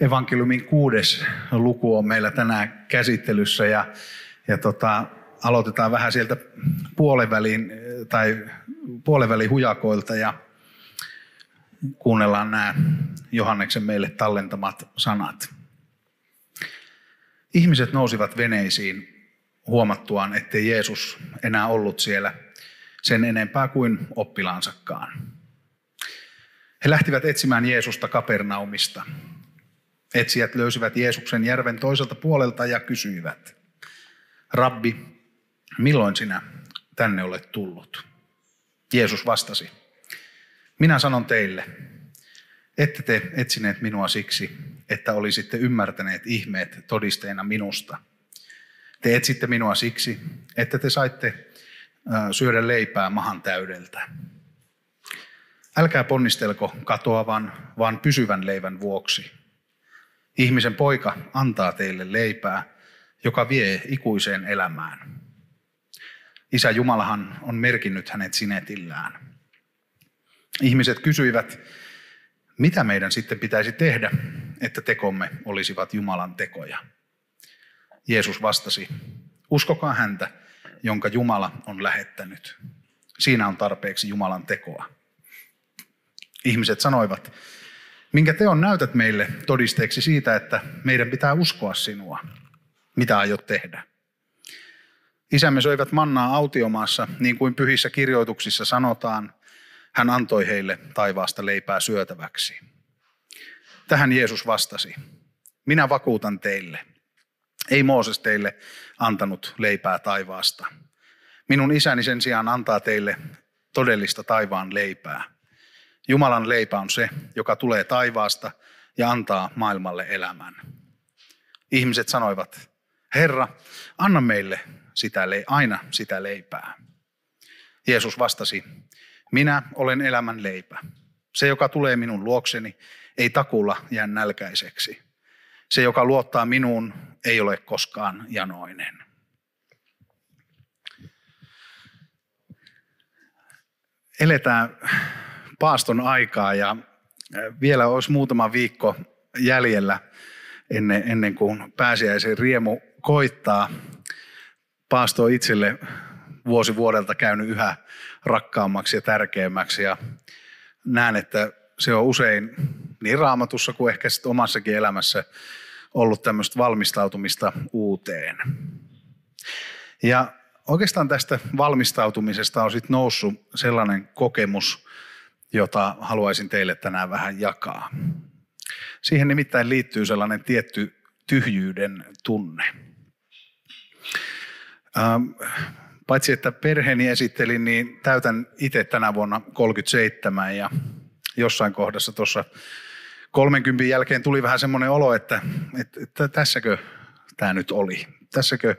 evankeliumin kuudes luku on meillä tänään käsittelyssä ja, ja tota, aloitetaan vähän sieltä puolivälin, tai puolivälin hujakoilta ja kuunnellaan nämä Johanneksen meille tallentamat sanat. Ihmiset nousivat veneisiin huomattuaan, ettei Jeesus enää ollut siellä sen enempää kuin oppilaansakaan. He lähtivät etsimään Jeesusta Kapernaumista. Etsijät löysivät Jeesuksen järven toiselta puolelta ja kysyivät, Rabbi, milloin sinä tänne olet tullut? Jeesus vastasi, minä sanon teille, ette te etsineet minua siksi, että olisitte ymmärtäneet ihmeet todisteena minusta. Te etsitte minua siksi, että te saitte syödä leipää mahan täydeltä. Älkää ponnistelko katoavan, vaan pysyvän leivän vuoksi. Ihmisen poika antaa teille leipää, joka vie ikuiseen elämään. Isä Jumalahan on merkinnyt hänet sinetillään. Ihmiset kysyivät, mitä meidän sitten pitäisi tehdä, että tekomme olisivat Jumalan tekoja. Jeesus vastasi, uskokaa häntä, jonka Jumala on lähettänyt. Siinä on tarpeeksi Jumalan tekoa. Ihmiset sanoivat, minkä teon näytät meille todisteeksi siitä, että meidän pitää uskoa sinua. Mitä aiot tehdä? Isämme söivät mannaa autiomaassa, niin kuin pyhissä kirjoituksissa sanotaan, hän antoi heille taivaasta leipää syötäväksi. Tähän Jeesus vastasi, minä vakuutan teille, ei Mooses teille antanut leipää taivaasta. Minun isäni sen sijaan antaa teille todellista taivaan leipää. Jumalan leipä on se, joka tulee taivaasta ja antaa maailmalle elämän. Ihmiset sanoivat, Herra, anna meille sitä, aina sitä leipää. Jeesus vastasi, minä olen elämän leipä. Se, joka tulee minun luokseni, ei takulla jää nälkäiseksi. Se, joka luottaa minuun, ei ole koskaan janoinen. Eletään paaston aikaa ja vielä olisi muutama viikko jäljellä ennen, ennen kuin pääsiäisen riemu koittaa. Paasto on itselle vuosi vuodelta käynyt yhä rakkaammaksi ja tärkeämmäksi ja näen, että se on usein niin raamatussa kuin ehkä sitten omassakin elämässä ollut tämmöistä valmistautumista uuteen. Ja oikeastaan tästä valmistautumisesta on sitten noussut sellainen kokemus, jota haluaisin teille tänään vähän jakaa. Siihen nimittäin liittyy sellainen tietty tyhjyyden tunne. Ähm, paitsi että perheeni esittelin, niin täytän itse tänä vuonna 37 ja jossain kohdassa tuossa 30 jälkeen tuli vähän semmoinen olo, että, että, että tässäkö tämä nyt oli. Tässäkö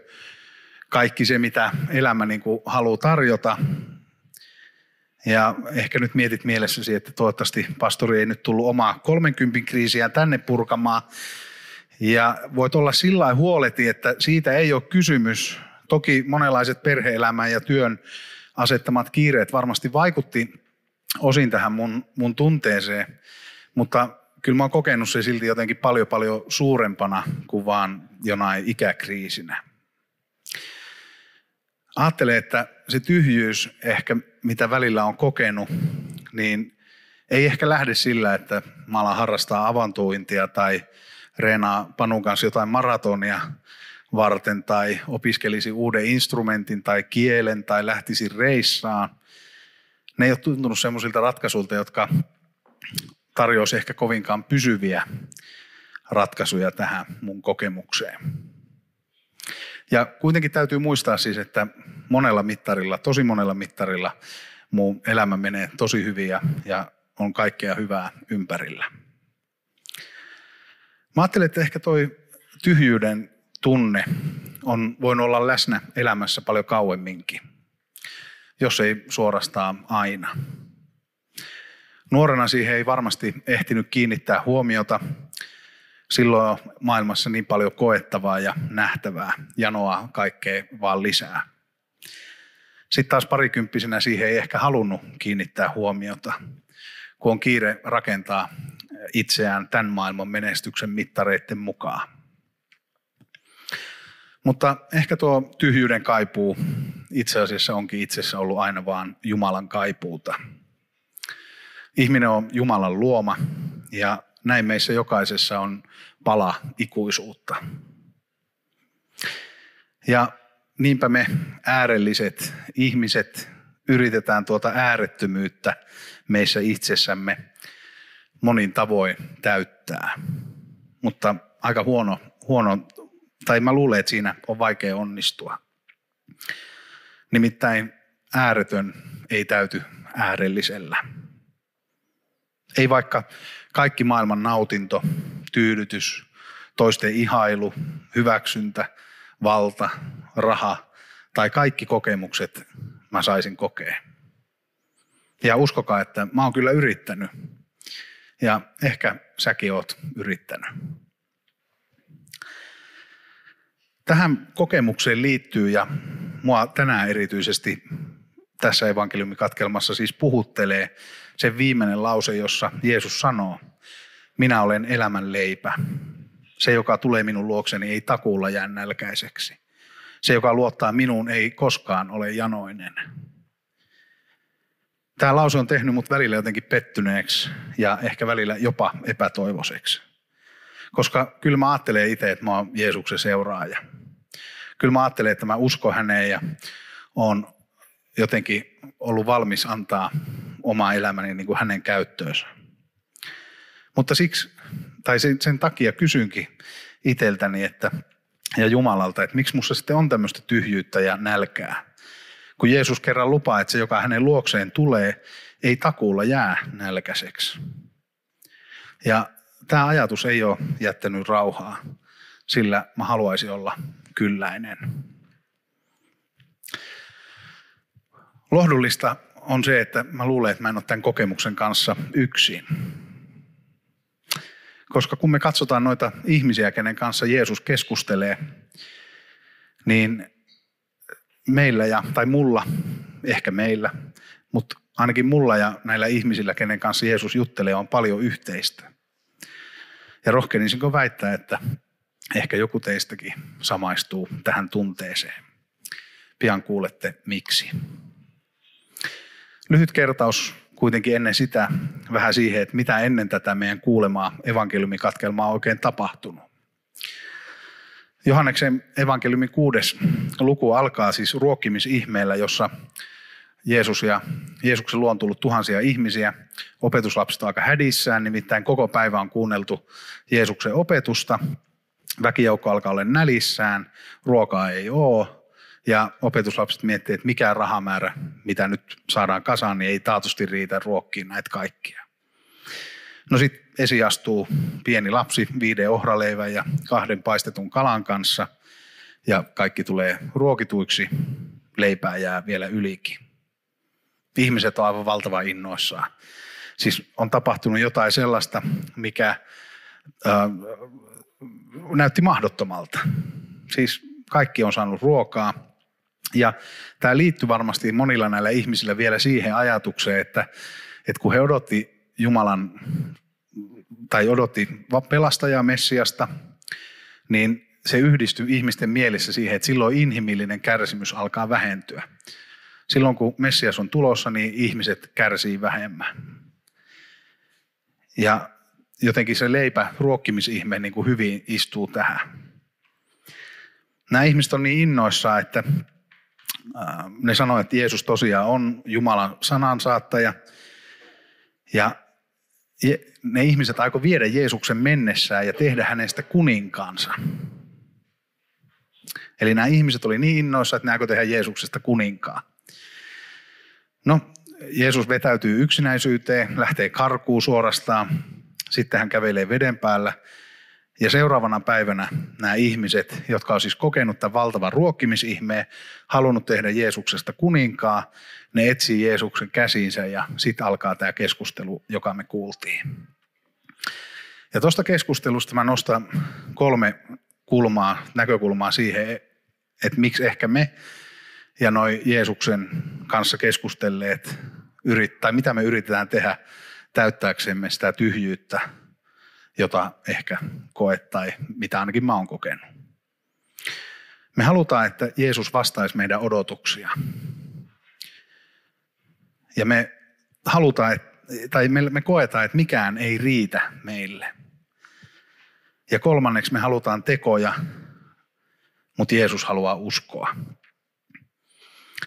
kaikki se, mitä elämä niin kuin haluaa tarjota. Ja ehkä nyt mietit mielessäsi, että toivottavasti pastori ei nyt tullut omaa 30 kriisiä tänne purkamaan. Ja voit olla sillä huoleti, että siitä ei ole kysymys. Toki monenlaiset perheelämän ja työn asettamat kiireet varmasti vaikutti osin tähän mun, mun tunteeseen, mutta kyllä mä oon kokenut se silti jotenkin paljon paljon suurempana kuin vaan jonain ikäkriisinä. Ajattelen, että se tyhjyys ehkä, mitä välillä on kokenut, niin ei ehkä lähde sillä, että mä alan harrastaa avantointia tai reenaa Panun kanssa jotain maratonia varten tai opiskelisi uuden instrumentin tai kielen tai lähtisi reissaan. Ne ei ole tuntunut semmoisilta ratkaisuilta, jotka tarjoaisi ehkä kovinkaan pysyviä ratkaisuja tähän mun kokemukseen. Ja kuitenkin täytyy muistaa siis, että monella mittarilla, tosi monella mittarilla mun elämä menee tosi hyvin ja, ja on kaikkea hyvää ympärillä. Mä ajattelen, että ehkä toi tyhjyyden tunne on voinut olla läsnä elämässä paljon kauemminkin, jos ei suorastaan aina. Nuorena siihen ei varmasti ehtinyt kiinnittää huomiota. Silloin on maailmassa niin paljon koettavaa ja nähtävää, janoa kaikkea vaan lisää. Sitten taas parikymppisenä siihen ei ehkä halunnut kiinnittää huomiota, kun on kiire rakentaa itseään tämän maailman menestyksen mittareiden mukaan. Mutta ehkä tuo tyhjyyden kaipuu itse asiassa onkin itsessä ollut aina vaan Jumalan kaipuuta. Ihminen on Jumalan luoma ja näin meissä jokaisessa on pala ikuisuutta. Ja niinpä me äärelliset ihmiset yritetään tuota äärettömyyttä meissä itsessämme monin tavoin täyttää. Mutta aika huono, huono, tai mä luulen, että siinä on vaikea onnistua. Nimittäin ääretön ei täyty äärellisellä. Ei vaikka kaikki maailman nautinto, tyydytys, toisten ihailu, hyväksyntä, valta, raha tai kaikki kokemukset mä saisin kokea. Ja uskokaa, että mä oon kyllä yrittänyt. Ja ehkä säkin oot yrittänyt. Tähän kokemukseen liittyy ja mua tänään erityisesti tässä evankeliumikatkelmassa siis puhuttelee se viimeinen lause, jossa Jeesus sanoo, minä olen elämän leipä. Se, joka tulee minun luokseni, ei takuulla jää nälkäiseksi. Se, joka luottaa minuun, ei koskaan ole janoinen. Tämä lause on tehnyt mut välillä jotenkin pettyneeksi ja ehkä välillä jopa epätoivoiseksi. Koska kyllä mä ajattelen itse, että mä oon Jeesuksen seuraaja. Kyllä mä ajattelen, että mä uskon häneen ja on jotenkin ollut valmis antaa omaa elämäni niin kuin hänen käyttöönsä. Mutta siksi, tai sen, sen takia kysynkin itseltäni että, ja Jumalalta, että miksi minussa sitten on tämmöistä tyhjyyttä ja nälkää. Kun Jeesus kerran lupaa, että se, joka hänen luokseen tulee, ei takuulla jää nälkäiseksi. Ja tämä ajatus ei ole jättänyt rauhaa, sillä mä haluaisin olla kylläinen. Lohdullista on se, että mä luulen, että mä en ole tämän kokemuksen kanssa yksin. Koska kun me katsotaan noita ihmisiä, kenen kanssa Jeesus keskustelee, niin meillä ja, tai mulla, ehkä meillä, mutta ainakin mulla ja näillä ihmisillä, kenen kanssa Jeesus juttelee, on paljon yhteistä. Ja rohkenisinko väittää, että ehkä joku teistäkin samaistuu tähän tunteeseen. Pian kuulette miksi. Lyhyt kertaus kuitenkin ennen sitä vähän siihen, että mitä ennen tätä meidän kuulemaa evankeliumikatkelmaa on oikein tapahtunut. Johanneksen evankeliumin kuudes luku alkaa siis ruokkimisihmeellä, jossa Jeesus ja Jeesuksen luo on tullut tuhansia ihmisiä. Opetuslapset aika hädissään, nimittäin koko päivä on kuunneltu Jeesuksen opetusta. Väkijoukko alkaa olla nälissään, ruokaa ei ole. Ja opetuslapset miettii, että mikä rahamäärä, mitä nyt saadaan kasaan, niin ei taatusti riitä ruokkiin näitä kaikkia. No sitten esi astuu pieni lapsi viiden ohraleivän ja kahden paistetun kalan kanssa ja kaikki tulee ruokituiksi, leipää jää vielä ylikin. Ihmiset on aivan valtava innoissaan. Siis on tapahtunut jotain sellaista, mikä äh, näytti mahdottomalta. Siis kaikki on saanut ruokaa. Ja tämä liittyy varmasti monilla näillä ihmisillä vielä siihen ajatukseen, että, että kun he odotti Jumalan tai odotti pelastajaa Messiasta, niin se yhdistyy ihmisten mielessä siihen, että silloin inhimillinen kärsimys alkaa vähentyä. Silloin kun Messias on tulossa, niin ihmiset kärsii vähemmän. Ja jotenkin se leipä ruokkimisihme niin kuin hyvin istuu tähän. Nämä ihmiset on niin innoissaan, että ne sanoo, että Jeesus tosiaan on Jumalan sanansaattaja. Ja ne ihmiset aikoi viedä Jeesuksen mennessään ja tehdä hänestä kuninkaansa. Eli nämä ihmiset oli niin innoissa, että aikoi tehdä Jeesuksesta kuninkaa. No, Jeesus vetäytyy yksinäisyyteen, lähtee karkuun suorastaan. Sitten hän kävelee veden päällä Ja seuraavana päivänä nämä ihmiset, jotka on siis kokenut tämän valtavan ruokkimisihmeen, halunnut tehdä Jeesuksesta kuninkaa, ne etsii Jeesuksen käsiinsä ja sitten alkaa tämä keskustelu, joka me kuultiin. Ja tuosta keskustelusta mä nostan kolme kulmaa, näkökulmaa siihen, että miksi ehkä me ja noin Jeesuksen kanssa keskustelleet, tai mitä me yritetään tehdä täyttääksemme sitä tyhjyyttä, jota ehkä koet tai mitä ainakin mä oon kokenut. Me halutaan, että Jeesus vastaisi meidän odotuksia. Ja me halutaan, tai me, me koetaan, että mikään ei riitä meille. Ja kolmanneksi me halutaan tekoja, mutta Jeesus haluaa uskoa.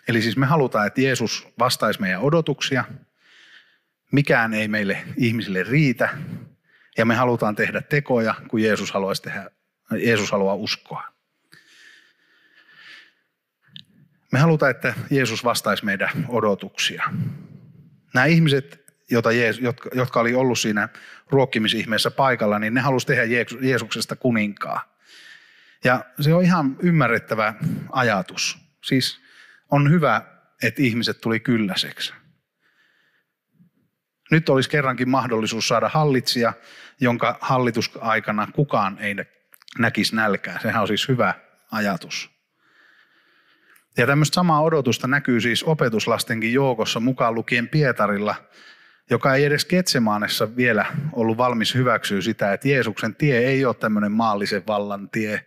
Eli siis me halutaan, että Jeesus vastaisi meidän odotuksia. Mikään ei meille ihmisille riitä. Ja me halutaan tehdä tekoja, kun Jeesus, haluaisi tehdä, Jeesus haluaa uskoa. Me halutaan, että Jeesus vastaisi meidän odotuksia. Nämä ihmiset, jota Jeesus, jotka, jotka oli ollut siinä ruokkimisihmeessä paikalla, niin ne halusi tehdä Jeesuksesta kuninkaa. Ja se on ihan ymmärrettävä ajatus. Siis on hyvä, että ihmiset tuli kylläiseksi. Nyt olisi kerrankin mahdollisuus saada hallitsija, jonka hallitusaikana kukaan ei näkisi nälkää. Sehän on siis hyvä ajatus. Ja tämmöistä samaa odotusta näkyy siis opetuslastenkin joukossa mukaan lukien Pietarilla, joka ei edes Ketsemaanessa vielä ollut valmis hyväksyä sitä, että Jeesuksen tie ei ole tämmöinen maallisen vallan tie,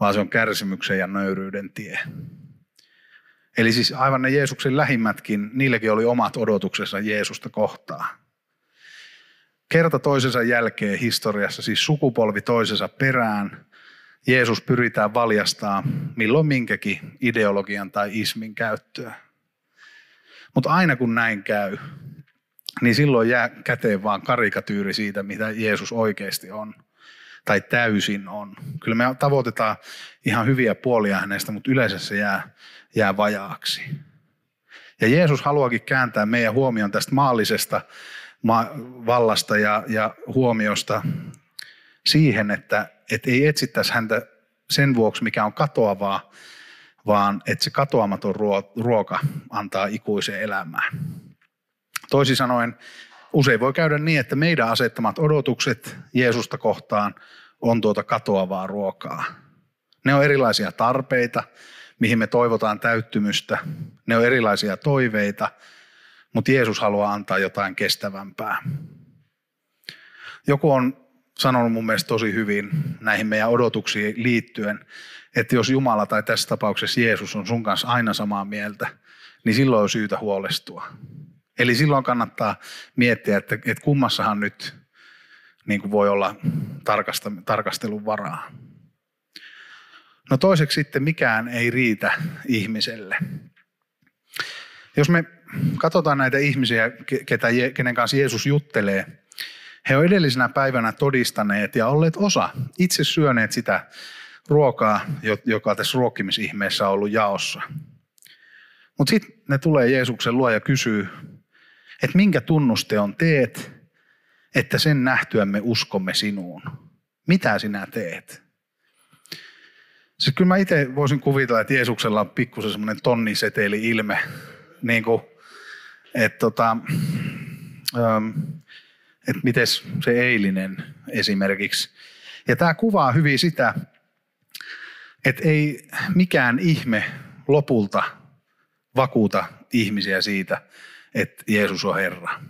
vaan se on kärsimyksen ja nöyryyden tie. Eli siis aivan ne Jeesuksen lähimmätkin, niilläkin oli omat odotuksensa Jeesusta kohtaan. Kerta toisensa jälkeen historiassa, siis sukupolvi toisensa perään, Jeesus pyritään valjastaa milloin minkäkin ideologian tai ismin käyttöä. Mutta aina kun näin käy, niin silloin jää käteen vaan karikatyyri siitä, mitä Jeesus oikeasti on tai täysin on. Kyllä me tavoitetaan ihan hyviä puolia hänestä, mutta yleensä se jää, jää vajaaksi. Ja Jeesus haluakin kääntää meidän huomion tästä maallisesta vallasta ja, ja huomiosta siihen, että, että ei etsittäisi häntä sen vuoksi, mikä on katoavaa, vaan että se katoamaton ruoka antaa ikuisen elämää. Toisin sanoen, usein voi käydä niin, että meidän asettamat odotukset Jeesusta kohtaan on tuota katoavaa ruokaa. Ne on erilaisia tarpeita, mihin me toivotaan täyttymystä. Ne on erilaisia toiveita, mutta Jeesus haluaa antaa jotain kestävämpää. Joku on sanonut mun mielestä tosi hyvin näihin meidän odotuksiin liittyen, että jos Jumala tai tässä tapauksessa Jeesus on sun kanssa aina samaa mieltä, niin silloin on syytä huolestua. Eli silloin kannattaa miettiä, että, että kummassahan nyt niin kuin voi olla tarkastelun varaa. No toiseksi sitten mikään ei riitä ihmiselle. Jos me katsotaan näitä ihmisiä, ketä, kenen kanssa Jeesus juttelee, he ovat edellisenä päivänä todistaneet ja olleet osa, itse syöneet sitä ruokaa, joka tässä ruokkimisihmeessä on ollut jaossa. Mutta sitten ne tulee Jeesuksen luo ja kysyy, että minkä tunnusteon teet, että sen nähtyämme uskomme sinuun. Mitä sinä teet? Siis kyllä mä itse voisin kuvitella, että Jeesuksella on pikkusen semmoinen tonniseteli ilme. Niin kuin, että tota, ähm, että miten se eilinen esimerkiksi. Ja tämä kuvaa hyvin sitä, että ei mikään ihme lopulta vakuuta ihmisiä siitä, että Jeesus on Herra.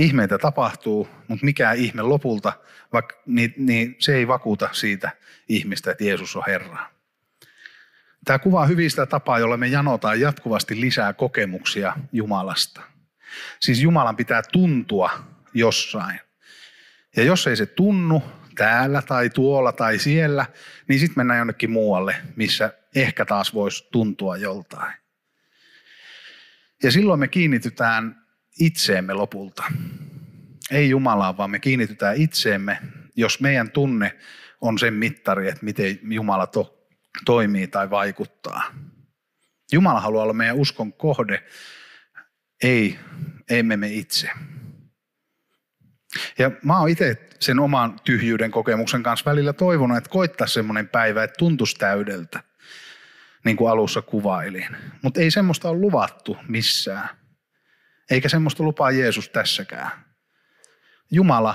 Ihmeitä tapahtuu, mutta mikään ihme lopulta, vaikka, niin, niin se ei vakuuta siitä ihmistä, että Jeesus on Herra. Tämä kuvaa hyvin sitä tapaa, jolla me janotaan jatkuvasti lisää kokemuksia Jumalasta. Siis Jumalan pitää tuntua jossain. Ja jos ei se tunnu täällä tai tuolla tai siellä, niin sitten mennään jonnekin muualle, missä ehkä taas voisi tuntua joltain. Ja silloin me kiinnitytään itseemme lopulta. Ei Jumalaan, vaan me kiinnitytään itseemme, jos meidän tunne on sen mittari, että miten Jumala to, toimii tai vaikuttaa. Jumala haluaa olla meidän uskon kohde, ei, emme me itse. Ja mä oon itse sen oman tyhjyyden kokemuksen kanssa välillä toivonut, että koittaa semmoinen päivä, että tuntuisi täydeltä, niin kuin alussa kuvailin. Mutta ei semmoista ole luvattu missään. Eikä semmoista lupaa Jeesus tässäkään. Jumala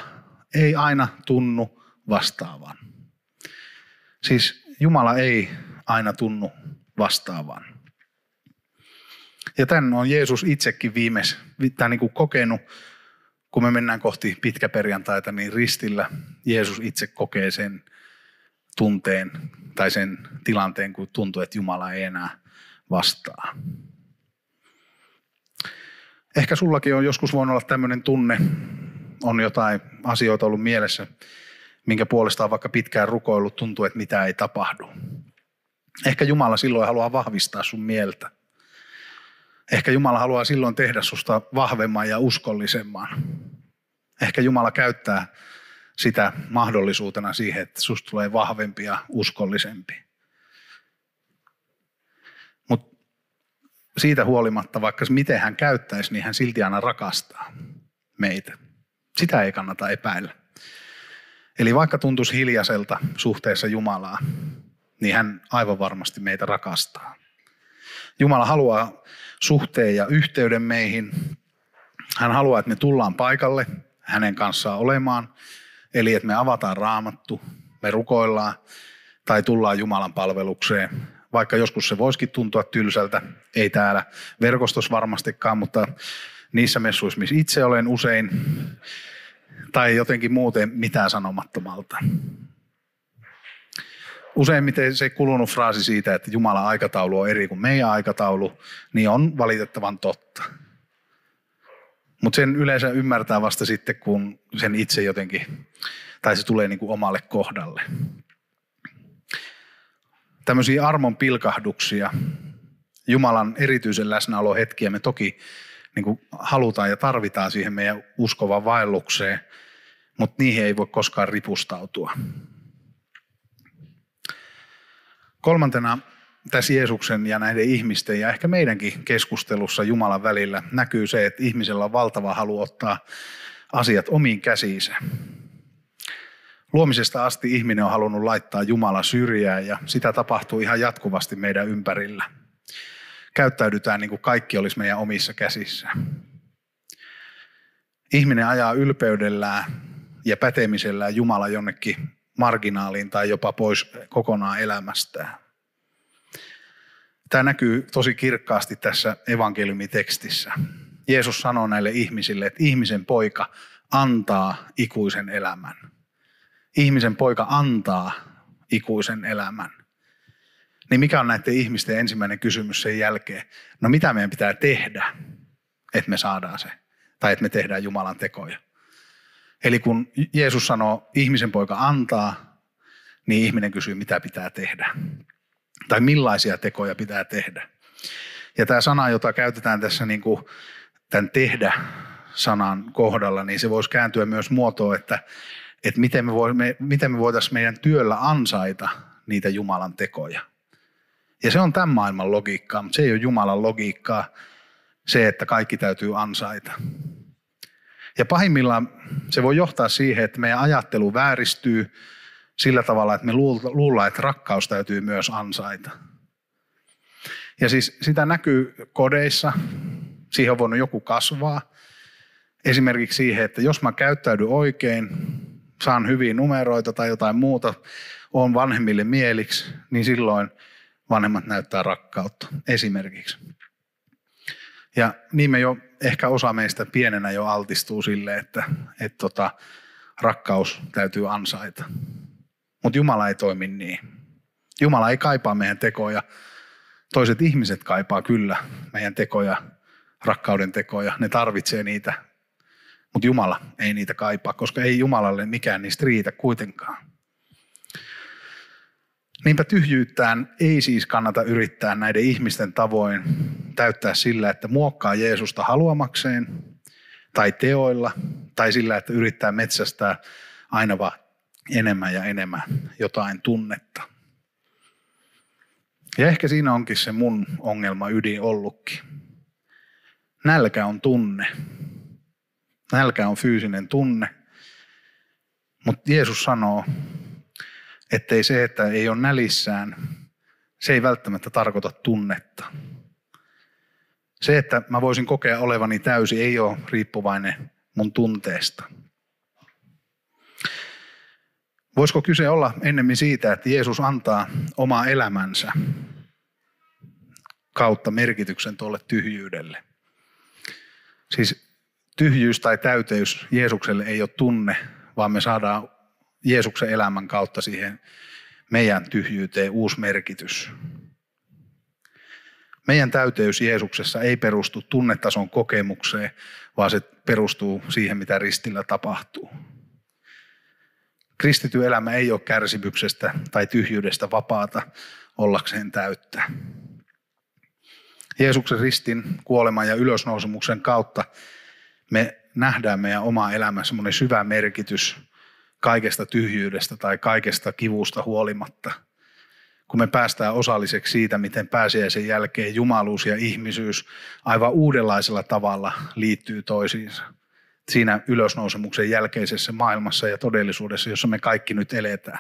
ei aina tunnu vastaavan. Siis Jumala ei aina tunnu vastaavan. Ja tämän on Jeesus itsekin viimeis, tai niin kuin kokenut, kun me mennään kohti pitkäperjantaita, niin ristillä Jeesus itse kokee sen tunteen tai sen tilanteen, kun tuntuu, että Jumala ei enää vastaa. Ehkä sullakin on joskus voinut olla tämmöinen tunne, on jotain asioita ollut mielessä, minkä puolesta on vaikka pitkään rukoillut, tuntuu, että mitä ei tapahdu. Ehkä Jumala silloin haluaa vahvistaa sun mieltä. Ehkä Jumala haluaa silloin tehdä susta vahvemman ja uskollisemman. Ehkä Jumala käyttää sitä mahdollisuutena siihen, että susta tulee vahvempi ja uskollisempi. Mutta siitä huolimatta, vaikka miten hän käyttäisi, niin hän silti aina rakastaa meitä. Sitä ei kannata epäillä. Eli vaikka tuntuisi hiljaiselta suhteessa Jumalaa, niin hän aivan varmasti meitä rakastaa. Jumala haluaa suhteen ja yhteyden meihin. Hän haluaa, että me tullaan paikalle hänen kanssaan olemaan. Eli että me avataan raamattu, me rukoillaan tai tullaan Jumalan palvelukseen. Vaikka joskus se voisikin tuntua tylsältä, ei täällä verkostossa varmastikaan, mutta niissä messuissa, missä itse olen usein, tai jotenkin muuten mitään sanomattomalta. Useimmiten se kulunut fraasi siitä, että Jumalan aikataulu on eri kuin meidän aikataulu, niin on valitettavan totta. Mutta sen yleensä ymmärtää vasta sitten, kun sen itse jotenkin, tai se tulee niin kuin omalle kohdalle. Tämmöisiä armon pilkahduksia, Jumalan erityisen läsnäolohetkiä me toki niin kuin halutaan ja tarvitaan siihen meidän uskovan vaellukseen, mutta niihin ei voi koskaan ripustautua. Kolmantena tässä Jeesuksen ja näiden ihmisten ja ehkä meidänkin keskustelussa Jumalan välillä näkyy se, että ihmisellä on valtava halu ottaa asiat omiin käsiinsä. Luomisesta asti ihminen on halunnut laittaa Jumala syrjään ja sitä tapahtuu ihan jatkuvasti meidän ympärillä. Käyttäydytään niin kuin kaikki olisi meidän omissa käsissä. Ihminen ajaa ylpeydellään ja pätemisellään Jumala jonnekin marginaaliin tai jopa pois kokonaan elämästään. Tämä näkyy tosi kirkkaasti tässä evankeliumitekstissä. Jeesus sanoo näille ihmisille, että ihmisen poika antaa ikuisen elämän. Ihmisen poika antaa ikuisen elämän. Niin mikä on näiden ihmisten ensimmäinen kysymys sen jälkeen? No mitä meidän pitää tehdä, että me saadaan se? Tai että me tehdään Jumalan tekoja? Eli kun Jeesus sanoo, ihmisen poika antaa, niin ihminen kysyy, mitä pitää tehdä. Tai millaisia tekoja pitää tehdä. Ja tämä sana, jota käytetään tässä niin kuin tämän tehdä-sanan kohdalla, niin se voisi kääntyä myös muotoon, että, että miten me, voimme, miten me voitaisiin meidän työllä ansaita niitä Jumalan tekoja. Ja se on tämän maailman logiikkaa, mutta se ei ole Jumalan logiikkaa, se, että kaikki täytyy ansaita. Ja pahimmillaan se voi johtaa siihen, että meidän ajattelu vääristyy sillä tavalla, että me luullaan, että rakkaus täytyy myös ansaita. Ja siis sitä näkyy kodeissa, siihen on voinut joku kasvaa. Esimerkiksi siihen, että jos mä käyttäydyn oikein, saan hyviä numeroita tai jotain muuta, on vanhemmille mieliksi, niin silloin vanhemmat näyttää rakkautta esimerkiksi. Ja niin me jo, ehkä osa meistä pienenä jo altistuu sille, että, että tota, rakkaus täytyy ansaita. Mutta Jumala ei toimi niin. Jumala ei kaipaa meidän tekoja. Toiset ihmiset kaipaa kyllä meidän tekoja, rakkauden tekoja. Ne tarvitsee niitä. Mutta Jumala ei niitä kaipaa, koska ei Jumalalle mikään niistä riitä kuitenkaan. Niinpä tyhjyyttään ei siis kannata yrittää näiden ihmisten tavoin täyttää sillä, että muokkaa Jeesusta haluamakseen tai teoilla tai sillä, että yrittää metsästää aina vaan enemmän ja enemmän jotain tunnetta. Ja ehkä siinä onkin se mun ongelma ydin ollutkin. Nälkä on tunne. Nälkä on fyysinen tunne. Mutta Jeesus sanoo, ettei se, että ei ole nälissään, se ei välttämättä tarkoita tunnetta. Se, että mä voisin kokea olevani täysi, ei ole riippuvainen mun tunteesta. Voisiko kyse olla ennemmin siitä, että Jeesus antaa omaa elämänsä kautta merkityksen tuolle tyhjyydelle? Siis tyhjyys tai täyteys Jeesukselle ei ole tunne, vaan me saadaan Jeesuksen elämän kautta siihen meidän tyhjyyteen uusi merkitys. Meidän täyteys Jeesuksessa ei perustu tunnetason kokemukseen, vaan se perustuu siihen, mitä ristillä tapahtuu. Kristity elämä ei ole kärsimyksestä tai tyhjyydestä vapaata ollakseen täyttä. Jeesuksen ristin kuoleman ja ylösnousemuksen kautta me nähdään meidän oma elämä semmoinen syvä merkitys kaikesta tyhjyydestä tai kaikesta kivusta huolimatta. Kun me päästään osalliseksi siitä, miten pääsiäisen jälkeen jumaluus ja ihmisyys aivan uudenlaisella tavalla liittyy toisiinsa. Siinä ylösnousemuksen jälkeisessä maailmassa ja todellisuudessa, jossa me kaikki nyt eletään.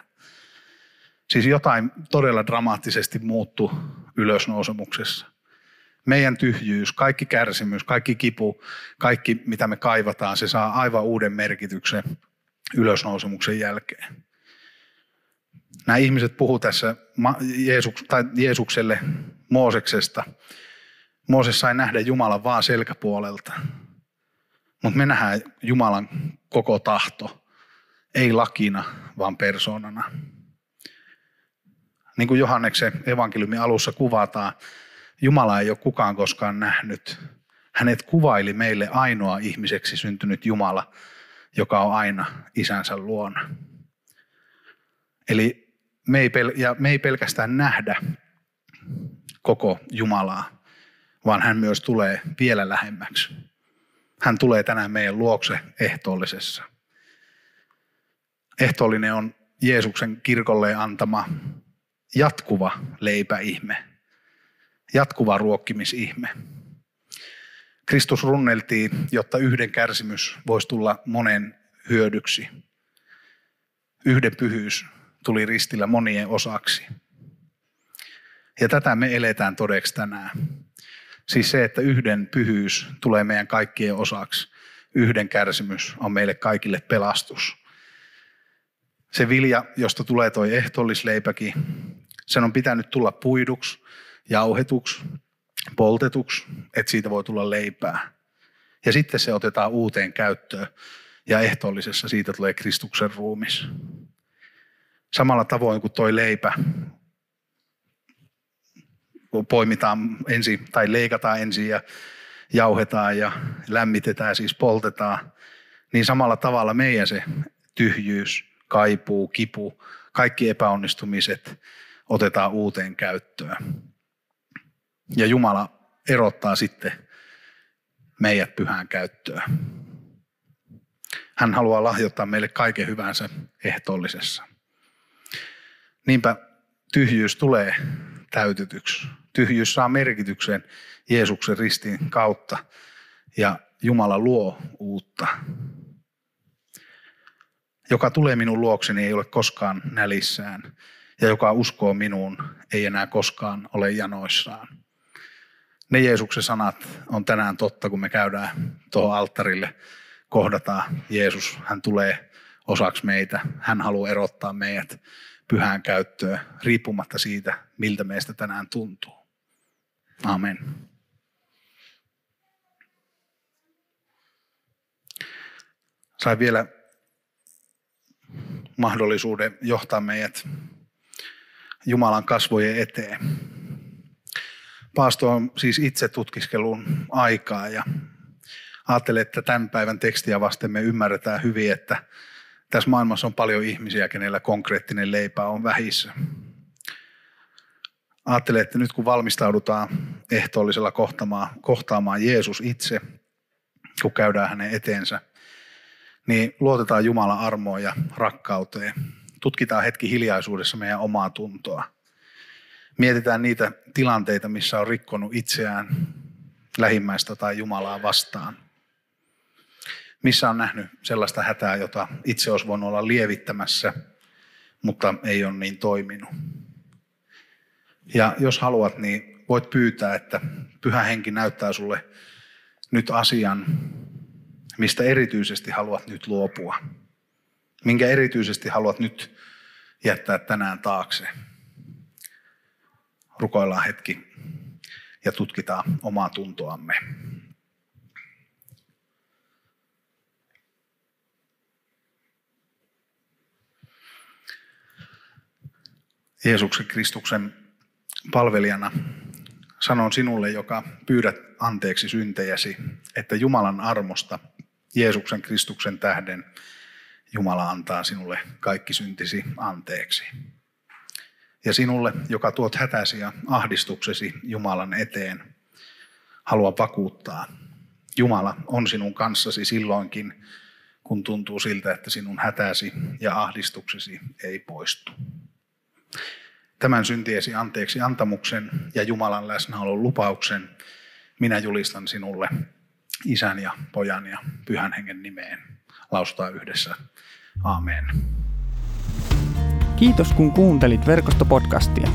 Siis jotain todella dramaattisesti muuttuu ylösnousemuksessa meidän tyhjyys, kaikki kärsimys, kaikki kipu, kaikki mitä me kaivataan, se saa aivan uuden merkityksen ylösnousemuksen jälkeen. Nämä ihmiset puhuu tässä Jeesus, tai Jeesukselle Mooseksesta. Mooses sai nähdä Jumalan vaan selkäpuolelta. Mutta me nähdään Jumalan koko tahto, ei lakina, vaan persoonana. Niin kuin Johanneksen evankeliumin alussa kuvataan, Jumala ei ole kukaan koskaan nähnyt. Hänet kuvaili meille ainoa ihmiseksi syntynyt Jumala, joka on aina isänsä luona. Eli me ei, pel- ja me ei pelkästään nähdä koko Jumalaa, vaan hän myös tulee vielä lähemmäksi. Hän tulee tänään meidän luokse ehtoollisessa. Ehtoollinen on Jeesuksen kirkolle antama jatkuva leipäihme – jatkuva ruokkimisihme. Kristus runneltiin, jotta yhden kärsimys voisi tulla monen hyödyksi. Yhden pyhyys tuli ristillä monien osaksi. Ja tätä me eletään todeksi tänään. Siis se, että yhden pyhyys tulee meidän kaikkien osaksi. Yhden kärsimys on meille kaikille pelastus. Se vilja, josta tulee toi ehtoollisleipäkin, sen on pitänyt tulla puiduksi jauhetuksi, poltetuksi, että siitä voi tulla leipää. Ja sitten se otetaan uuteen käyttöön ja ehtoollisessa siitä tulee Kristuksen ruumis. Samalla tavoin kuin toi leipä poimitaan ensin tai leikataan ensin ja jauhetaan ja lämmitetään, siis poltetaan, niin samalla tavalla meidän se tyhjyys, kaipuu, kipu, kaikki epäonnistumiset otetaan uuteen käyttöön. Ja Jumala erottaa sitten meidät pyhään käyttöön. Hän haluaa lahjoittaa meille kaiken hyvänsä ehtoollisessa. Niinpä tyhjyys tulee täytetyksi. Tyhjyys saa merkityksen Jeesuksen ristin kautta ja Jumala luo uutta. Joka tulee minun luokseni ei ole koskaan nälissään ja joka uskoo minuun ei enää koskaan ole janoissaan ne Jeesuksen sanat on tänään totta, kun me käydään tuohon alttarille, kohdataan Jeesus, hän tulee osaksi meitä, hän haluaa erottaa meidät pyhään käyttöön, riippumatta siitä, miltä meistä tänään tuntuu. Amen. Sain vielä mahdollisuuden johtaa meidät Jumalan kasvojen eteen paasto on siis itse tutkiskelun aikaa ja ajattelen, että tämän päivän tekstiä vasten me ymmärretään hyvin, että tässä maailmassa on paljon ihmisiä, kenellä konkreettinen leipä on vähissä. Ajattelen, että nyt kun valmistaudutaan ehtoollisella kohtaamaan, kohtaamaan Jeesus itse, kun käydään hänen eteensä, niin luotetaan Jumalan armoon ja rakkauteen. Tutkitaan hetki hiljaisuudessa meidän omaa tuntoa Mietitään niitä tilanteita, missä on rikkonut itseään lähimmäistä tai Jumalaa vastaan. Missä on nähnyt sellaista hätää, jota itse olisi voinut olla lievittämässä, mutta ei ole niin toiminut. Ja jos haluat, niin voit pyytää, että pyhä henki näyttää sulle nyt asian, mistä erityisesti haluat nyt luopua. Minkä erityisesti haluat nyt jättää tänään taakse. Rukoillaan hetki ja tutkitaan omaa tuntoamme. Jeesuksen Kristuksen palvelijana sanon sinulle, joka pyydät anteeksi syntejäsi, että Jumalan armosta Jeesuksen Kristuksen tähden Jumala antaa sinulle kaikki syntisi anteeksi. Ja sinulle, joka tuot hätäsi ja ahdistuksesi Jumalan eteen, haluan vakuuttaa, Jumala on sinun kanssasi silloinkin, kun tuntuu siltä, että sinun hätäsi ja ahdistuksesi ei poistu. Tämän syntiesi anteeksi antamuksen ja Jumalan läsnäolon lupauksen minä julistan sinulle isän ja pojan ja pyhän hengen nimeen. Lausutaan yhdessä. Amen. Kiitos kun kuuntelit verkostopodcastia.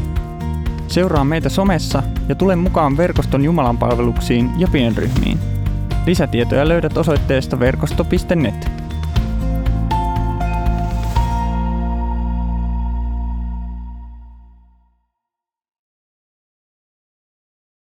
Seuraa meitä somessa ja tule mukaan verkoston Jumalan palveluksiin ja pienryhmiin. Lisätietoja löydät osoitteesta verkosto.net.